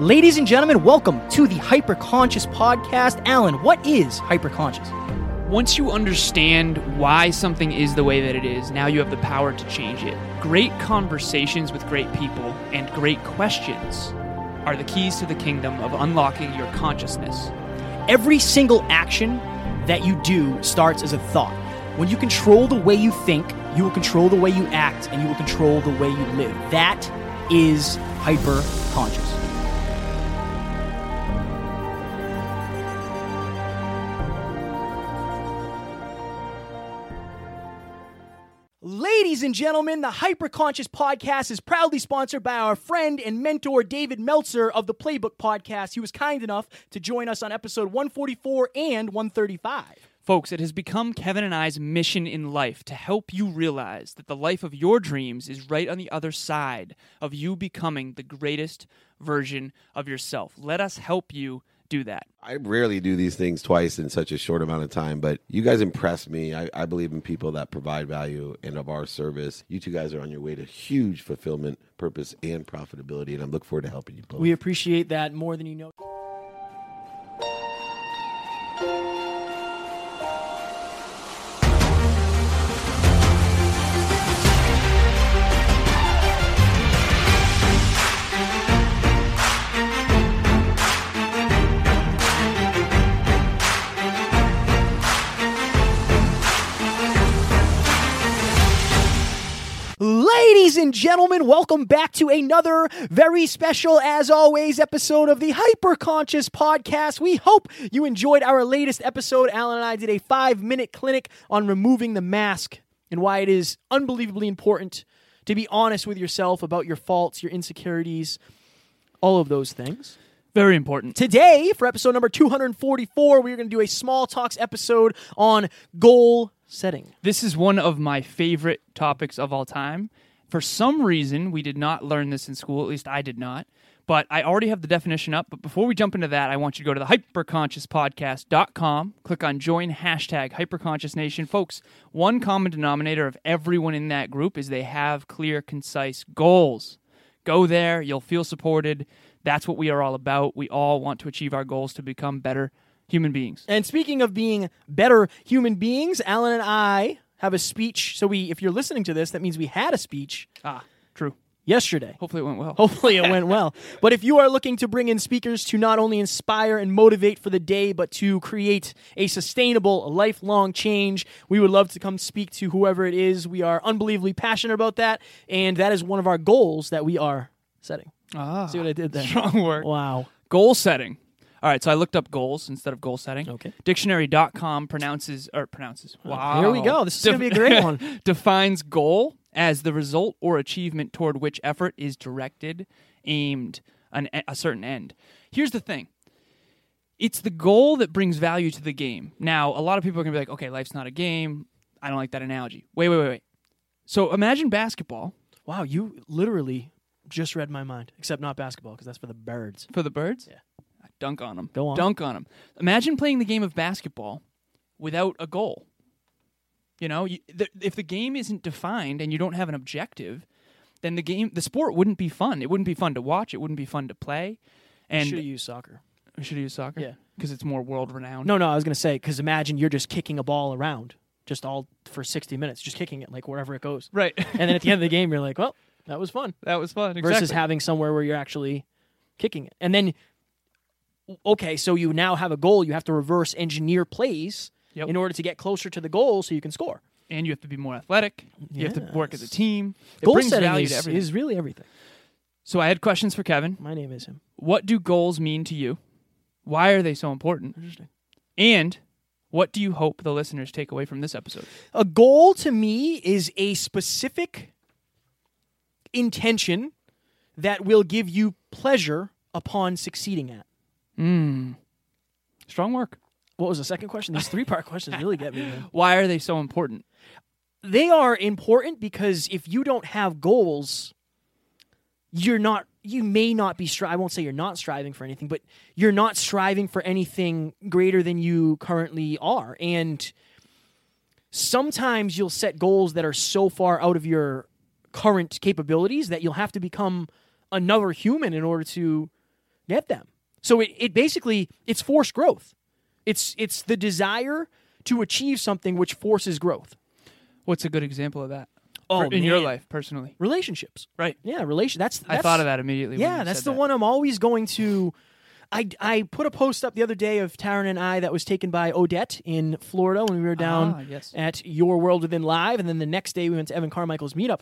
Ladies and gentlemen, welcome to the Hyperconscious Podcast. Alan, what is hyperconscious? Once you understand why something is the way that it is, now you have the power to change it. Great conversations with great people and great questions are the keys to the kingdom of unlocking your consciousness. Every single action that you do starts as a thought. When you control the way you think, you will control the way you act and you will control the way you live. That is hyper hyperconscious. Ladies and gentlemen, the Hyperconscious Podcast is proudly sponsored by our friend and mentor David Meltzer of the Playbook Podcast. He was kind enough to join us on episode 144 and 135. Folks, it has become Kevin and I's mission in life to help you realize that the life of your dreams is right on the other side of you becoming the greatest version of yourself. Let us help you do that. I rarely do these things twice in such a short amount of time, but you guys impress me. I, I, believe in people that provide value and of our service. You two guys are on your way to huge fulfillment, purpose, and profitability, and I look forward to helping you both. We appreciate that more than you know. Ladies and gentlemen, welcome back to another very special, as always, episode of the Hyperconscious Podcast. We hope you enjoyed our latest episode. Alan and I did a five minute clinic on removing the mask and why it is unbelievably important to be honest with yourself about your faults, your insecurities, all of those things. Very important. Today, for episode number 244, we're going to do a small talks episode on goal setting. This is one of my favorite topics of all time. For some reason, we did not learn this in school, at least I did not. But I already have the definition up. But before we jump into that, I want you to go to the hyperconsciouspodcast.com, click on join hashtag hyperconsciousnation. Folks, one common denominator of everyone in that group is they have clear, concise goals. Go there, you'll feel supported. That's what we are all about. We all want to achieve our goals to become better human beings. And speaking of being better human beings, Alan and I have a speech. So we, if you're listening to this, that means we had a speech Ah, true. yesterday. Hopefully it went well. Hopefully it went well. But if you are looking to bring in speakers to not only inspire and motivate for the day, but to create a sustainable, lifelong change, we would love to come speak to whoever it is. We are unbelievably passionate about that, and that is one of our goals that we are setting. Ah, See what I did there? strong word. Wow. Goal setting. All right, so I looked up goals instead of goal setting. Okay. Dictionary.com pronounces or pronounces. Wow. Here we go. This is going to be a great one. defines goal as the result or achievement toward which effort is directed, aimed an, a certain end. Here's the thing. It's the goal that brings value to the game. Now, a lot of people are going to be like, "Okay, life's not a game." I don't like that analogy. Wait, wait, wait, wait. So, imagine basketball Wow, you literally just read my mind, except not basketball because that's for the birds. for the birds. Yeah. Dunk on them. Go on. Dunk on them. Imagine playing the game of basketball without a goal. You know, you, the, if the game isn't defined and you don't have an objective, then the game, the sport wouldn't be fun. It wouldn't be fun to watch. It wouldn't be fun to play. And should have used soccer. should use soccer. Yeah. because it's more world renowned. No, no, I was going to say because imagine you're just kicking a ball around, just all for 60 minutes, just kicking it like wherever it goes, right. and then at the end of the game, you're like, well, that was fun. that was fun. Exactly. Versus having somewhere where you're actually kicking it, and then okay, so you now have a goal. You have to reverse engineer plays Yep. in order to get closer to the goal so you can score. and you have to be more athletic. You have to work as a team. It goal brings setting value is, to everything. is really everything. so I had questions for Kevin. My name is him. What do goals mean to you? Why are they so important? Interesting. And what do you hope the listeners take away from this episode? A goal to me is a specific intention that will give you pleasure upon succeeding at. Mm. Strong work. What was the second question? These three part questions really get me. Man. Why are they so important? They are important because if you don't have goals, you're not. You may not be. Stri- I won't say you're not striving for anything, but you're not striving for anything greater than you currently are. And sometimes you'll set goals that are so far out of your current capabilities that you'll have to become another human in order to get them. So it, it basically it's forced growth. It's it's the desire to achieve something which forces growth. What's a good example of that? Oh, in your life personally. Relationships. Right. Yeah, relation. That's, I thought of that immediately. Yeah, that's the that. one I'm always going to. I, I put a post up the other day of Taryn and I that was taken by Odette in Florida when we were down Ah, yes. at Your World Within Live, and then the next day we went to Evan Carmichael's meetup.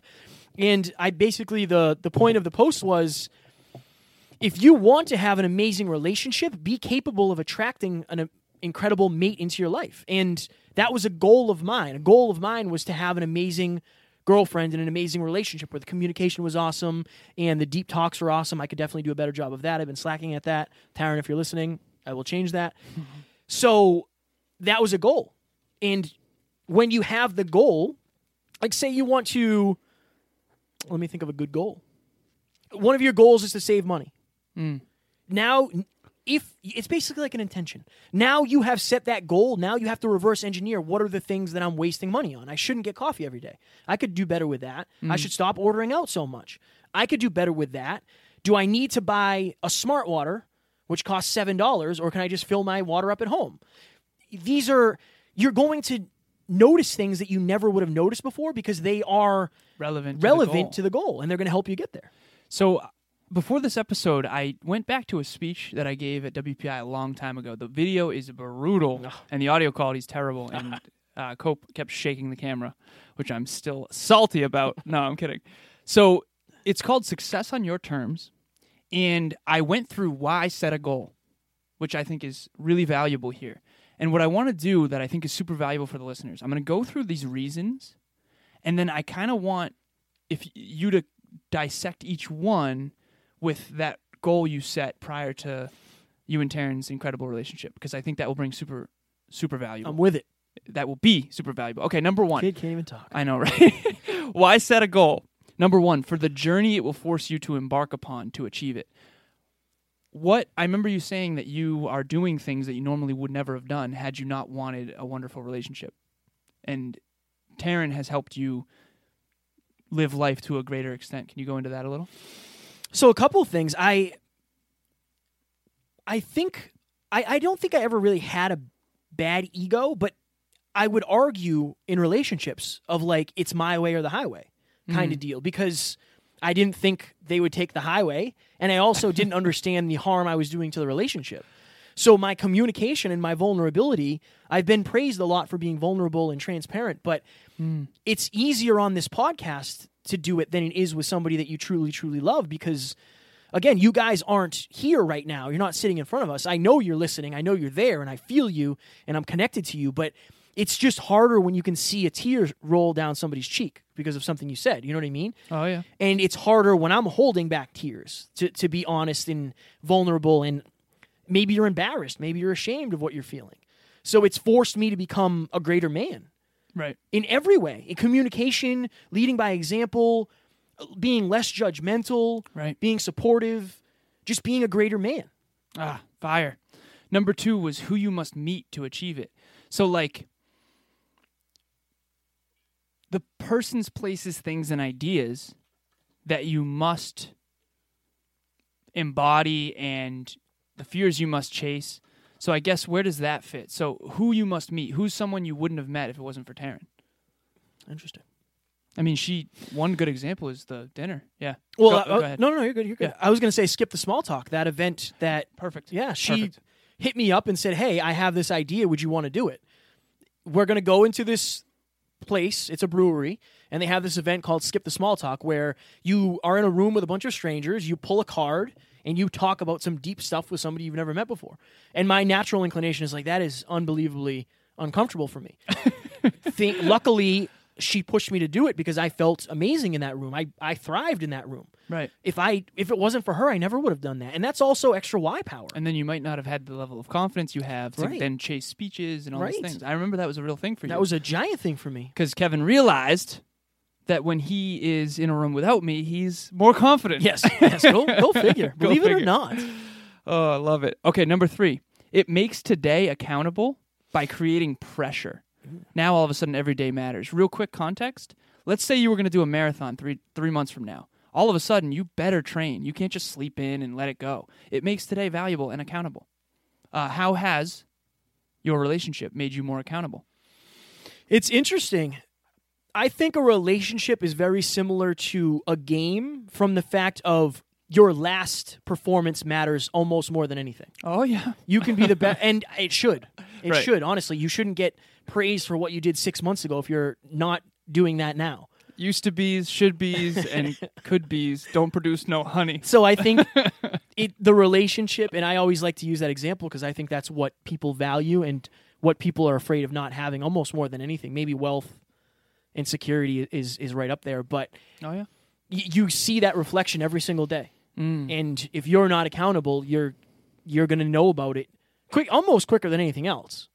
And I basically the the point of the post was, if you want to have an amazing relationship, be capable of attracting an uh, incredible mate into your life. And that was a goal of mine. A goal of mine was to have an amazing girlfriend and an amazing relationship where the communication was awesome and the deep talks were awesome. I could definitely do a better job of that. I've been slacking at that. Taryn, if you're listening, I will change that. so that was a goal. And when you have the goal, like say you want to let me think of a good goal. One of your goals is to save money. Mm. Now if it's basically like an intention. Now you have set that goal. Now you have to reverse engineer what are the things that I'm wasting money on. I shouldn't get coffee every day. I could do better with that. I mm. should stop ordering out so much. I could do better with that. Do I need to buy a smart water, which costs seven dollars, or can I just fill my water up at home? These are you're going to notice things that you never would have noticed before because they are relevant. to the relevant goal. to the goal and they're going to help you get there. So before this episode, I went back to a speech that I gave at WPI a long time ago. The video is brutal, and the audio quality is terrible. And uh, Cope kept shaking the camera, which I'm still salty about. No, I'm kidding. So it's called Success on Your Terms, and I went through why set a goal, which I think is really valuable here. And what I want to do that I think is super valuable for the listeners, I'm going to go through these reasons, and then I kind of want if you to dissect each one with that goal you set prior to you and Taryn's incredible relationship because I think that will bring super super value. I'm with it. that will be super valuable. Okay, number 1. Kid can't even talk. I know, right? Why set a goal? Number 1, for the journey it will force you to embark upon to achieve it. What I remember you saying that you are doing things that you normally would never have done had you not wanted a wonderful relationship. And Taryn has helped you live life to a greater extent. Can you go into that a little? So a couple of things. I I think I, I don't think I ever really had a bad ego, but I would argue in relationships of like it's my way or the highway kind of hmm. deal because I didn't think they would take the highway and I also didn't understand the harm I was doing to the relationship. So my communication and my vulnerability, I've been praised a lot for being vulnerable and transparent, but hmm. it's easier on this podcast to do it than it is with somebody that you truly, truly love because again, you guys aren't here right now. You're not sitting in front of us. I know you're listening. I know you're there and I feel you and I'm connected to you, but it's just harder when you can see a tear roll down somebody's cheek because of something you said. You know what I mean? Oh yeah. And it's harder when I'm holding back tears to, to be honest and vulnerable. And maybe you're embarrassed. Maybe you're ashamed of what you're feeling. So it's forced me to become a greater man Right. in every way in communication, leading by example, being less judgmental, Right. being supportive, just being a greater man. Ah, fire. Number two was who you must meet to achieve it. So, like, the person's places, things, and ideas that you must embody and the fears you must chase. So, I guess where does that fit? So, who you must meet? Who's someone you wouldn't have met if it wasn't for Taryn? Interesting. I mean, she. One good example is the dinner. Yeah. Well, Go- uh, go ahead. no, no, no, you're good. You're good. I was going to say skip the small talk. That event that Perfect. Yeah, she Perfect. hit me up and said, "Hey, I have this idea. Would you want to do it? We're going to go into this place. It's a brewery, and they have this event called Skip the Small Talk, where you are in a room with a bunch of strangers. You pull a card." And you talk about some deep stuff with somebody you've never met before. And my natural inclination is like, that is unbelievably uncomfortable for me. Think, luckily, she pushed me to do it because I felt amazing in that room. I, I thrived in that room. Right. If I if it wasn't for her, I never would have done that. And that's also extra why power. and then you might not have had the level of confidence you have to Right. then chase speeches and all these Right. things. I remember that was a real thing for you. That was a giant thing for me. because Kevin realized that when he is in a room without me, he's more confident. Yes, yes. Go, go figure. Go Believe it or not. Oh, I love it. Okay, number three. It makes today accountable by creating pressure. Now all of a sudden every day matters. Real quick context. Let's say you were going to do a marathon three three months from now. all of a sudden you better train. You can't just sleep in and let it go. It makes today valuable and accountable. Uh, how has your relationship made you more accountable? It's interesting. I think a relationship is very similar to a game from the fact of your last performance matters almost more than anything. Oh yeah, You can be the best, and it should. It Right. should. Honestly, you shouldn't get praise for what you did six months ago if you're not doing that now. used to bees, should bees, and could bees don't produce no honey. So I think it the relationship, and I always like to use that example because I think that's what people value and what people are afraid of not having, almost more than anything. Maybe wealth and security is is right up there, but Oh yeah, y- you see that reflection every single day. Mm. And if you're not accountable, you're you're going to know about it quick, almost quicker than anything else.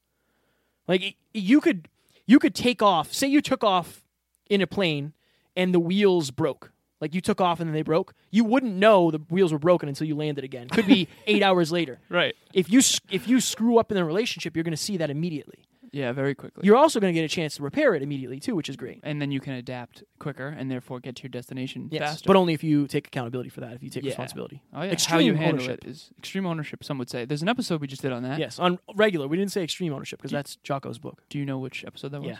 Like you could you could take off. Say you took off in a plane and the wheels broke. Like you took off and then they broke. You wouldn't know the wheels were broken until you landed again. Could be eight hours later. right. If you if you screw up in a relationship, you're going to see that immediately. Yeah, very quickly. You're also going to get a chance to repair it immediately too, which is great. and then you can adapt quicker and therefore get to your destination Yes, faster. but only if you take accountability for that. If you take Yeah. responsibility. oh yeah, extreme how you handle ownership. it is extreme ownership. Some would say. There's an episode we just did on that. Yes, on regular. We didn't say extreme ownership because that's Jocko's book. Do you know which episode that was? Yeah,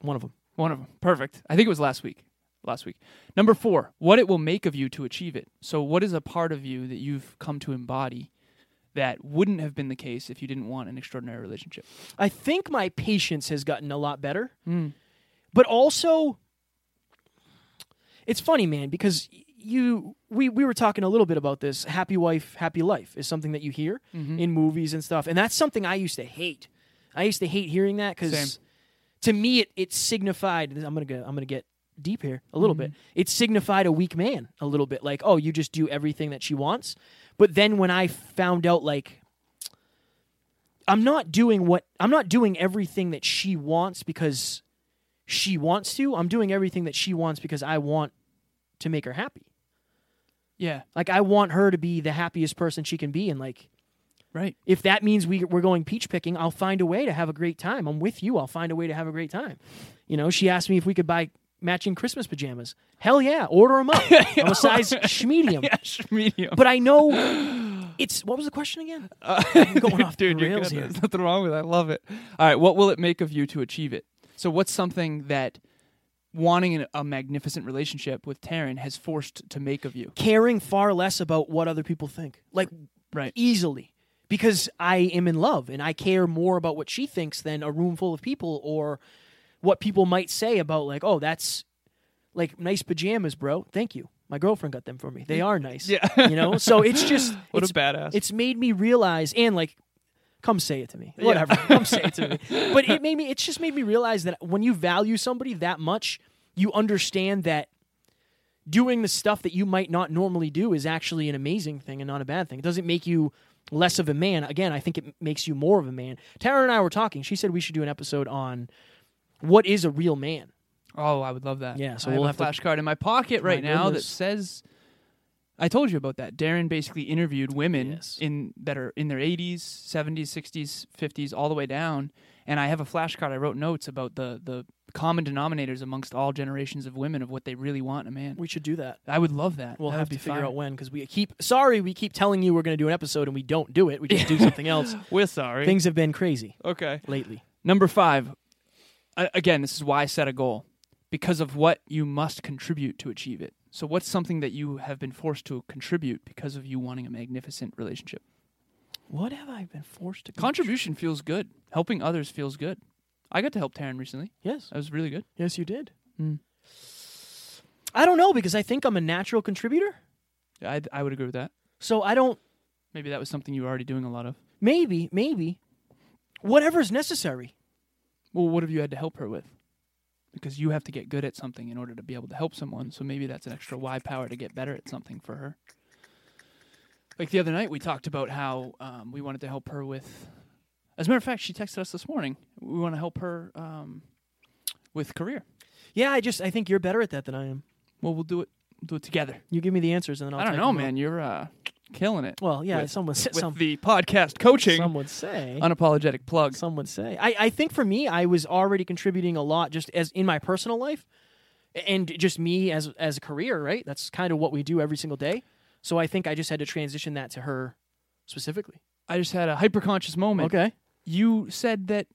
one of them. One of them. Perfect. I think it was last week. Last week. Number four, what it will make of you to achieve it. So, what is a part of you that you've come to embody that wouldn't have been the case if you didn't want an extraordinary relationship? I think my patience has gotten a lot better, hmm. but also, it's funny, man, because you we we were talking a little bit about this. Happy wife, happy life is something that you hear mm-hmm. in movies and stuff, and that's something I used to hate. I used to hate hearing that because to me it it signified. I'm gonna go, I'm gonna get deep here a little bit. Mm-hmm. It signified a weak man a little bit, like oh, you just do everything that she wants. But then when I found out like I'm not doing what I'm not doing everything that she wants because she wants to. I'm doing everything that she wants because I want to make her happy. Yeah. Like I want her to be the happiest person she can be and like Right. if that means we we're going peach picking, I'll find a way to have a great time. I'm with you. I'll find a way to have a great time. You know, she asked me if we could buy matching Christmas pajamas. Hell yeah, order them up. I'm a size medium. Yeah, medium. But I know it's what was the question again? I'm going off the Dude, you're rails here. There's nothing wrong with it. I love it. All right, what will it make of you to achieve it? So, what's something that wanting an- a magnificent relationship with Taryn has forced to make of you? caring far less about what other people think. Like Right. easily. Because I am in love and I care more about what she thinks than a room full of people or what people might say about like, oh, that's like nice pajamas, bro. Thank you. My girlfriend got them for me. They mm. are nice. Yeah. You know? So it's just What it's, a badass. it's made me realize and like come say it to me. Whatever. come say it to me. But it made me it's just made me realize that when you value somebody that much, you understand that doing the stuff that you might not normally do is actually an amazing thing and not a bad thing. It doesn't make you less of a man. Again, I think it makes you more of a man. Taryn and I were talking. She said we should do an episode on what is a real man. Oh, I would love that. Yeah, so I we'll have, have a flashcard in my pocket My right now that says. I told you about that. Darren basically interviewed women Yes. in that are in their 80s, 70s, 60s, 50s, all the way down, and I have a flashcard. I wrote notes about the the common denominators amongst all generations of women of what they really want in a man. We should do that. I would love that. We'll That have to figure out when because we keep sorry we keep telling you we're going to do an episode and we don't do it. We just do something else. We're sorry. Things have been crazy okay. lately. Number five. Again, this is why I set a goal because of what you must contribute to achieve it. So, what's something that you have been forced to contribute because of you wanting a magnificent relationship? What have I been forced to Contribution feels good. Helping others feels good. I got to help Taryn recently. Yes, That was really good. yes, you did. Hmm. I don't know because I think I'm a natural contributor. I, I would agree with that. So I don't. Maybe that was something you were already doing a lot of. Maybe, maybe, whatever's necessary. Well, what have you had to help her with? Because you have to get good at something in order to be able to help someone. So maybe that's an extra why power to get better at something for her. Like the other night, we talked about how um, we wanted to help her with. As a matter of fact, she texted us this morning. We want to help her um, with career. Yeah, I just I think you're better at that than I am. Well, we'll do it. We'll do it together. You give me the answers and then I'll. I don't type know, man. You're uh, killing it. Well, yeah, with- some would say, with some, the podcast coaching. some would say. Unapologetic plug. Some would say. I, I think for me, I was already contributing a lot just as in my personal life. and just me as as a career, right? That's kind of what we do every single day. So I think I just had to transition that to her specifically. I just had a hyperconscious moment. Okay. You said that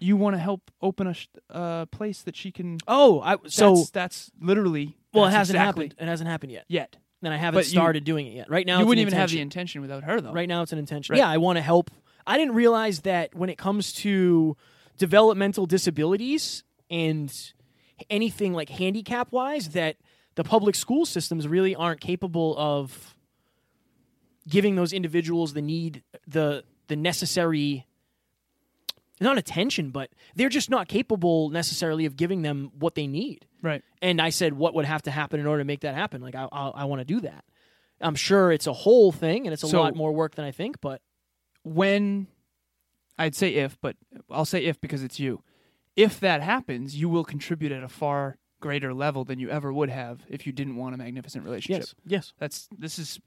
you want to help open a sh- uh, place that she can. Oh, I so that's, that's literally. well, it hasn't exactly happened. It hasn't happened yet. yet. And I haven't But you- started doing it yet. Right now, you it's wouldn't even have the intention. intention without her, though. Right now, it's an intention. Right. Yeah, I want to help. I didn't realize that when it comes to developmental disabilities and anything like handicap wise, that the public school systems really aren't capable of giving those individuals the need the the necessary not attention, but they're just not capable necessarily of giving them what they need. Right. And I said, what would have to happen in order to make that happen? Like, I, I, I want to do that. I'm sure it's a whole thing and it's a So- lot more work than I think, but When I'd say if, but I'll say if because it's you. If that happens, you will contribute at a far greater level than you ever would have if you didn't want a magnificent relationship. yes, yes, That's this is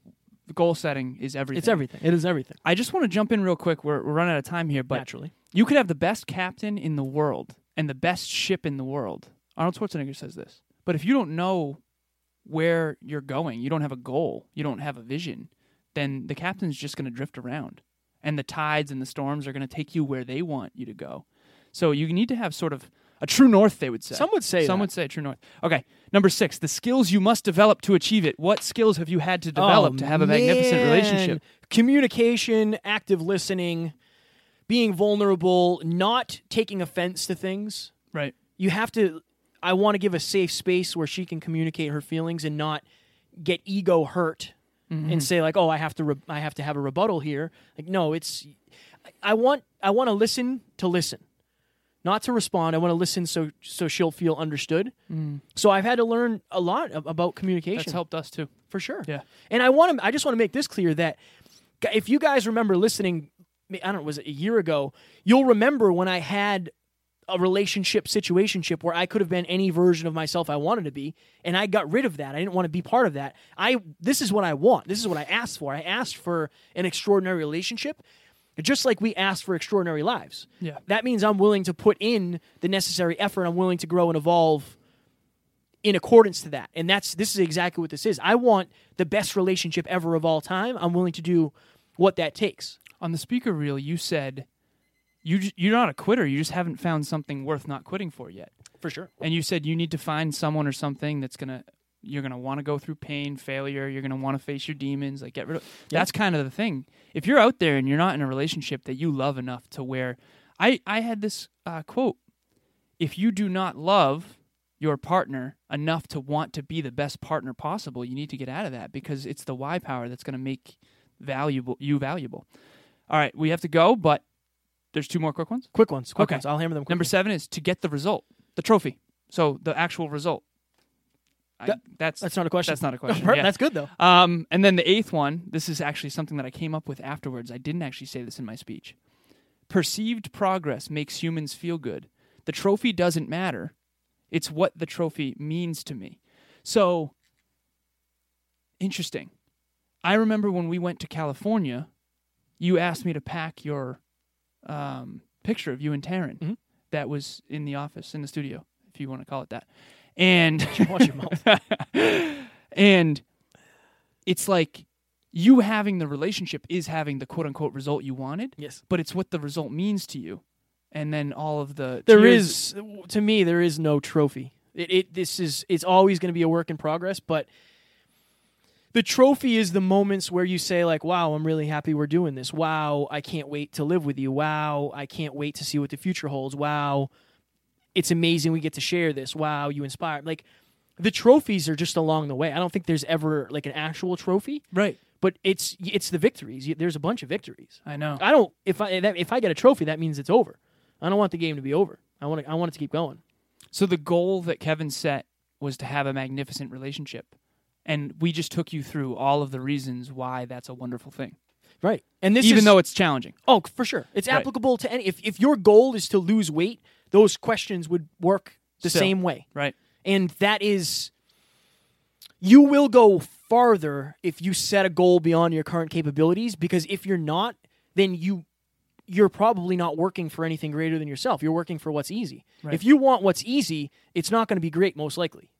goal setting is everything. it's everything. It is everything. I just want to jump in real quick. We're, we're running out of time here, but naturally. you could have the best captain in the world and the best ship in the world. Arnold Schwarzenegger says this. But if you don't know where you're going, you don't have a goal, you don't have a vision, then the captain's just going to drift around. And the tides and the storms are going to take you where they want you to go. So you need to have sort of a true north, they would say. Some would say Some that. would say true north. Okay. Number six, the skills you must develop to achieve it. What skills have you had to develop Oh, to have a magnificent man. relationship? Communication, active listening, being vulnerable, not taking offense to things. Right. You have to. I want to give a safe space where she can communicate her feelings and not get ego hurt Mm-hmm. and say like, "Oh, I have to. Re- I have to have a rebuttal here." Like, no, it's. I- want. I want to listen to listen, not to respond. I want to listen so so she'll feel understood. So I've had to learn a lot ab- about communication Mm. That's helped us too. for sure. Yeah. And I want to. I just want to make this clear that if you guys remember listening, I don't know, was it a year ago? You'll remember when I had a relationship situationship where I could have been any version of myself I wanted to be, and I got rid of that. I didn't want to be part of that. I this is what I want. This is what I asked for. I asked for an extraordinary relationship. Just like we asked for extraordinary lives. Yeah. That means I'm willing to put in the necessary effort. I'm willing to grow and evolve in accordance to that. And that's this is exactly what this is. I want the best relationship ever of all time. I'm willing to do what that takes. on the speaker reel you said you you're not a quitter you just haven't found something worth not quitting for yet. For sure. and you said you need to find someone or something that's gonna you're gonna want to go through pain failure you're gonna want to face your demons like get rid of that's kind of the thing. If you're out there and you're not in a relationship that you love enough to where i i had this uh, quote if you do not love your partner enough to want to be the best partner possible you need to get out of that because it's the why power that's going to make valuable you valuable. All right we have to go but there's two more quick ones Quick ones. Quick Okay. ones. I'll hammer them. Number seven is to get the result, the trophy. So the actual result. I, That- that's That's not a question. That's not a question. Yeah. That's good though. Um, and then the eighth one. This is actually something that I came up with afterwards. I didn't actually say this in my speech. Perceived progress makes humans feel good. The trophy doesn't matter. It's what the trophy means to me. So interesting. I remember when we went to California, you asked me to pack your um, picture of you and Taryn Mhm. that was in the office in the studio, if you want to call it that. And Watch your mouth. and it's like you having the relationship is having the quote unquote result you wanted, Yes. but it's what the result means to you. And then all of the There tears- is to me there is no trophy. It, it this is it's always going to be a work in progress, but the trophy is the moments where you say like, "Wow, I'm really happy we're doing this. Wow, I can't wait to live with you. Wow, I can't wait to see what the future holds. Wow, it's amazing we get to share this. Wow, you inspire." Like the trophies are just along the way. I don't think there's ever like an actual trophy, right. but it's it's the victories. There's a bunch of victories. I know. I don't if I if I get a trophy, that means it's over. I don't want the game to be over. I want it, I want it to keep going. So the goal that Kevin set was to have a magnificent relationship. And we just took you through all of the reasons why that's a wonderful thing. Right. And this Even is, though it's challenging. oh for sure it's Right. applicable to any if if your goal is to lose weight, those questions would work the Still. same way. Right. And that is you will go farther if you set a goal beyond your current capabilities because if you're not, then you you're probably not working for anything greater than yourself. You're working for what's easy. Right. If you want what's easy, it's not going to be great most likely.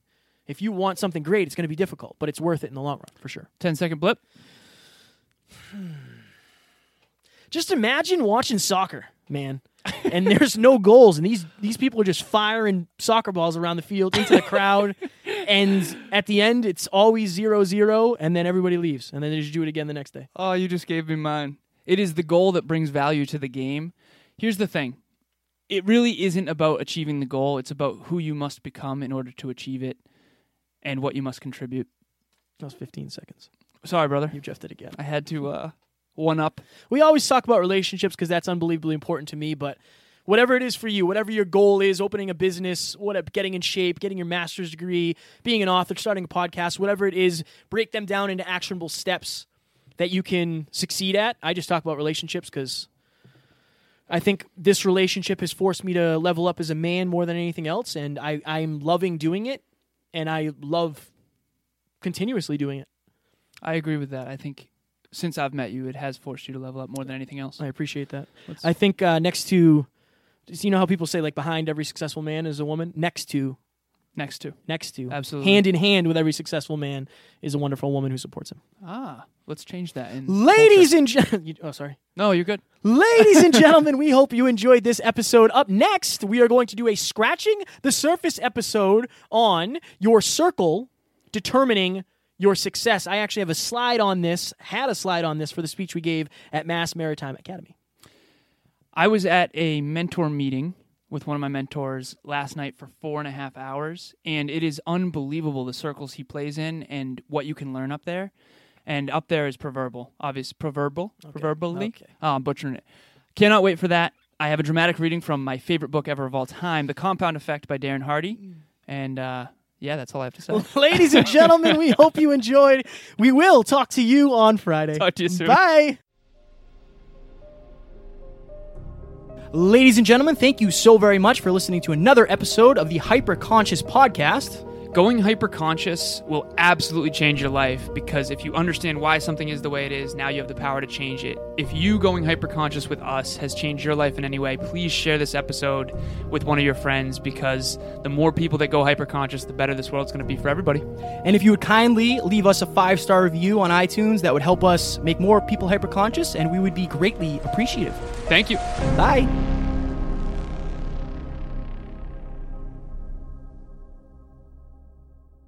If you want something great, it's going to be difficult, but it's worth it in the long run for sure. 10 second blip. Just imagine watching soccer, man. and there's no goals, and these these people are just firing soccer balls around the field into the crowd. and at the end, it's always zero zero, and then everybody leaves, and then they just do it again the next day. Oh, you just gave me mine. It is the goal that brings value to the game. Here's the thing it really isn't about achieving the goal, it's about who you must become in order to achieve it and what you must contribute. That was 15 seconds. Sorry, brother. You jeffed it again. I had to uh, one up. We always talk about relationships because that's unbelievably important to me, but whatever it is for you, whatever your goal is, opening a business, whatever, getting in shape, getting your master's degree, being an author, starting a podcast, whatever it is, break them down into actionable steps that you can succeed at. I just talk about relationships because I think this relationship has forced me to level up as a man more than anything else, and I, I'm loving doing it, and I love continuously doing it. I agree with that. I think since I've met you, it has forced you to level up more than anything else. I appreciate that. Let's- I think uh, next to, you know how people say like behind every successful man is a woman. Next to, Next to. next to, Absolutely. hand in hand with every successful man is a wonderful woman who supports him. Ah, let's change that. In Ladies culture. and gentlemen, oh sorry. No, you're good. Ladies and gentlemen, we hope you enjoyed this episode. Up next, we are going to do a scratching the surface episode on your circle determining your success. I actually have a slide on this, had a slide on this for the speech we gave at Mass Maritime Academy. I was at a mentor meeting with one of my mentors last night for four and a half hours, and it is unbelievable the circles he plays in and what you can learn up there. And up there is proverbial, obvious proverbial, proverbially. okay. I'm butchering it. Cannot wait for that. I have a dramatic reading from my favorite book ever of all time, The Compound Effect by Darren Hardy, and uh, yeah, that's all I have to say. Ladies and gentlemen, we hope you enjoyed. We will talk to you on Friday. Talk to you soon. Bye. Ladies and gentlemen, thank you so very much for listening to another episode of the Hyper Conscious Podcast. Going hyperconscious will absolutely change your life because if you understand why something is the way it is, now you have the power to change it. If you going hyperconscious with us has changed your life in any way, please share this episode with one of your friends because the more people that go hyperconscious, the better this world's going to be for everybody. And if you would kindly leave us a five star review on iTunes, that would help us make more people hyperconscious, and we would be greatly appreciative. Thank you. Bye.